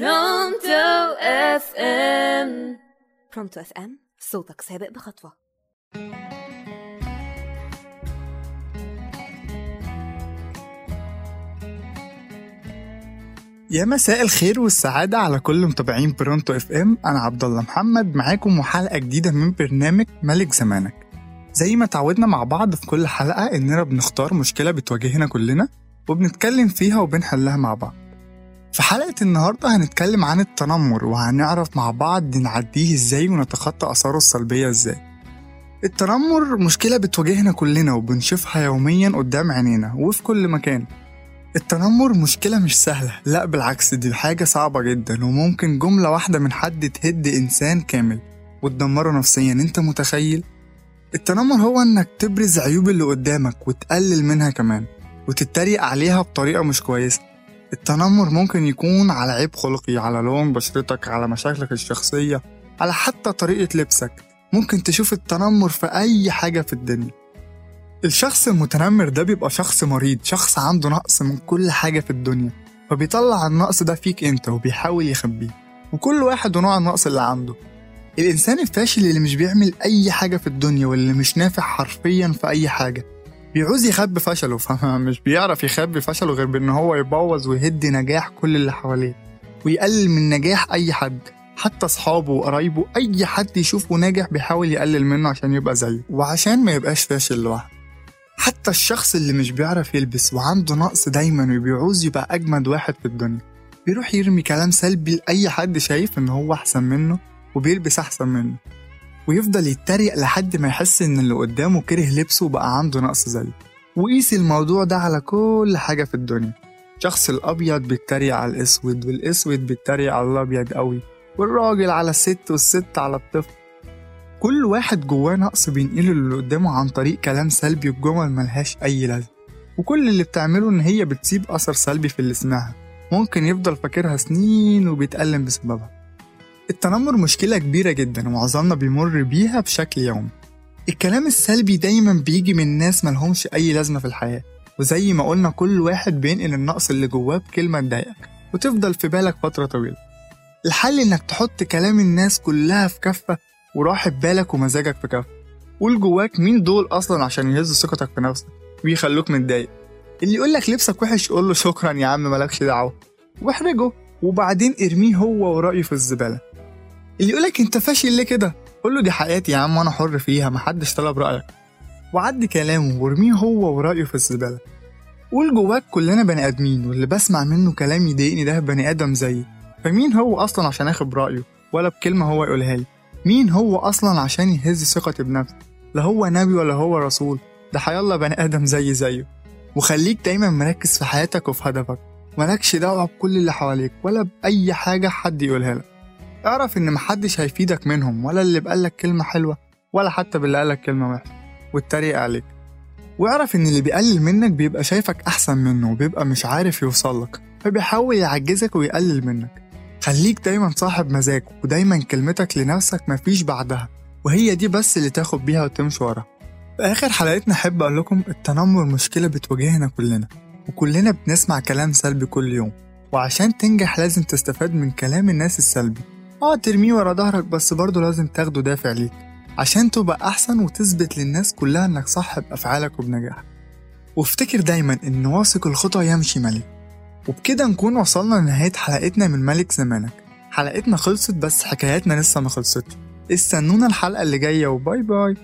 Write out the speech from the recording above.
Pronto FM. Pronto FM صوتك سابق بخطوة. يا مساء الخير والسعادة على كل متابعين Pronto FM. أنا عبد الله محمد معاكم وحلقة جديدة من برنامج ملك زمانك. زي ما تعودنا مع بعض في كل حلقة إننا بنختار مشكلة بتواجهنا كلنا وبنتكلم فيها وبنحلها مع بعض. في حلقة النهاردة هنتكلم عن التنمر وهنعرف مع بعض نعديه إزاي ونتخطى آثاره السلبية إزاي. التنمر مشكلة بتواجهنا كلنا وبنشوفها يوميا قدام عينينا وفي كل مكان. التنمر مشكلة مش سهلة لا بالعكس دي حاجة صعبة جدا وممكن جملة واحدة من حد تهد إنسان كامل وتدمره نفسيا أنت متخيل؟ التنمر هو إنك تبرز عيوب اللي قدامك وتقلل منها كمان وتتريق عليها بطريقة مش كويسة. التنمر ممكن يكون على عيب خلقي على لون بشرتك على مشاكلك الشخصية على حتى طريقة لبسك. ممكن تشوف التنمر في أي حاجة في الدنيا. الشخص المتنمر ده بيبقى شخص مريض شخص عنده نقص من كل حاجة في الدنيا. فبيطلع النقص ده فيك أنت وبيحاول يخبيه. وكل واحد ونوع النقص اللي عنده. الإنسان الفاشل اللي مش بيعمل أي حاجة في الدنيا واللي مش نافع حرفيا في أي حاجة بيعوز يخبي فشله فمش بيعرف يخبي فشله غير بإن هو يبوظ ويهد نجاح كل اللي حواليه ويقلل من نجاح أي حد حتى أصحابه وقرايبه أي حد يشوفه ناجح بيحاول يقلل منه عشان يبقى زيه وعشان ما يبقاش فاشل لوحده. حتى الشخص اللي مش بيعرف يلبس وعنده نقص دايما وبيعوز يبقى أجمد واحد في الدنيا بيروح يرمي كلام سلبي لأي حد شايف إن هو أحسن منه وبيلبس أحسن منه. ويفضل يتريق لحد ما يحس إن اللي قدامه كره لبسه وبقى عنده نقص زيه وقيس الموضوع ده على كل حاجة في الدنيا. الشخص الأبيض بيتريق على الأسود والأسود بيتريق على الأبيض قوي والراجل على الست والست على الطفل. كل واحد جواه نقص بينقله اللي قدامه عن طريق كلام سلبي وجمل ملهاش أي لازمة. وكل اللي بتعمله إن هي بتسيب أثر سلبي في اللي سمعها. ممكن يفضل فاكرها سنين وبيتألم بسببها. التنمر مشكلة كبيرة جدا ومعظمنا بيمر بيها بشكل يومي. الكلام السلبي دايما بيجي من ناس ملهمش أي لازمة في الحياة وزي ما قلنا كل واحد بينقل النقص اللي جواه بكلمة تضايقك وتفضل في بالك فترة طويلة. الحل إنك تحط كلام الناس كلها في كفة وراحة بالك ومزاجك في كفة. قول جواك مين دول أصلا عشان يهزوا ثقتك في نفسك ويخلوك متضايق. اللي يقولك لبسك وحش قول له شكرا يا عم مالكش دعوة. واحرجه وبعدين ارميه هو ورأيه في الزبالة. اللي يقولك انت فاشل ليه كده؟ قول له دي حياتي يا عم وأنا حر فيها محدش طلب رأيك. وعدي كلامه وارميه هو ورأيه في الزبالة. قول جواك كلنا بني آدمين واللي بسمع منه كلام يضايقني ده بني آدم زيي. فمين هو أصلا عشان آخد رأيه؟ ولا بكلمة هو يقولها لي. مين هو أصلا عشان يهز ثقتي بنفسي؟ لا هو نبي ولا هو رسول. ده حيالله بني آدم زي زيه. وخليك دايما مركز في حياتك وفي هدفك. مالكش دعوة بكل اللي حواليك ولا بأي حاجة حد يقولها لك. اعرف إن محدش هيفيدك منهم ولا اللي بقالك كلمة حلوة ولا حتى باللي قالك كلمة وحشة واتريق عليك. واعرف إن اللي بيقلل منك بيبقى شايفك أحسن منه وبيبقى مش عارف يوصلك فبيحاول يعجزك ويقلل منك. خليك دايما صاحب مزاج ودايما كلمتك لنفسك مفيش بعدها وهي دي بس اللي تاخد بيها وتمشي وراها في آخر حلقتنا أحب أقول لكم التنمر مشكلة بتواجهنا كلنا وكلنا بنسمع كلام سلبي كل يوم وعشان تنجح لازم تستفاد من كلام الناس السلبي. آه ترميه ورا ظهرك بس برضه لازم تاخده دافع ليك عشان تبقى أحسن وتثبت للناس كلها إنك صح بأفعالك وبنجاحك. وافتكر دايما إن واثق الخطى يمشي ملك وبكده نكون وصلنا لنهاية حلقتنا من ملك زمانك. حلقتنا خلصت بس حكاياتنا لسه ما خلصتش. استنونا الحلقة اللي جاية وباي باي.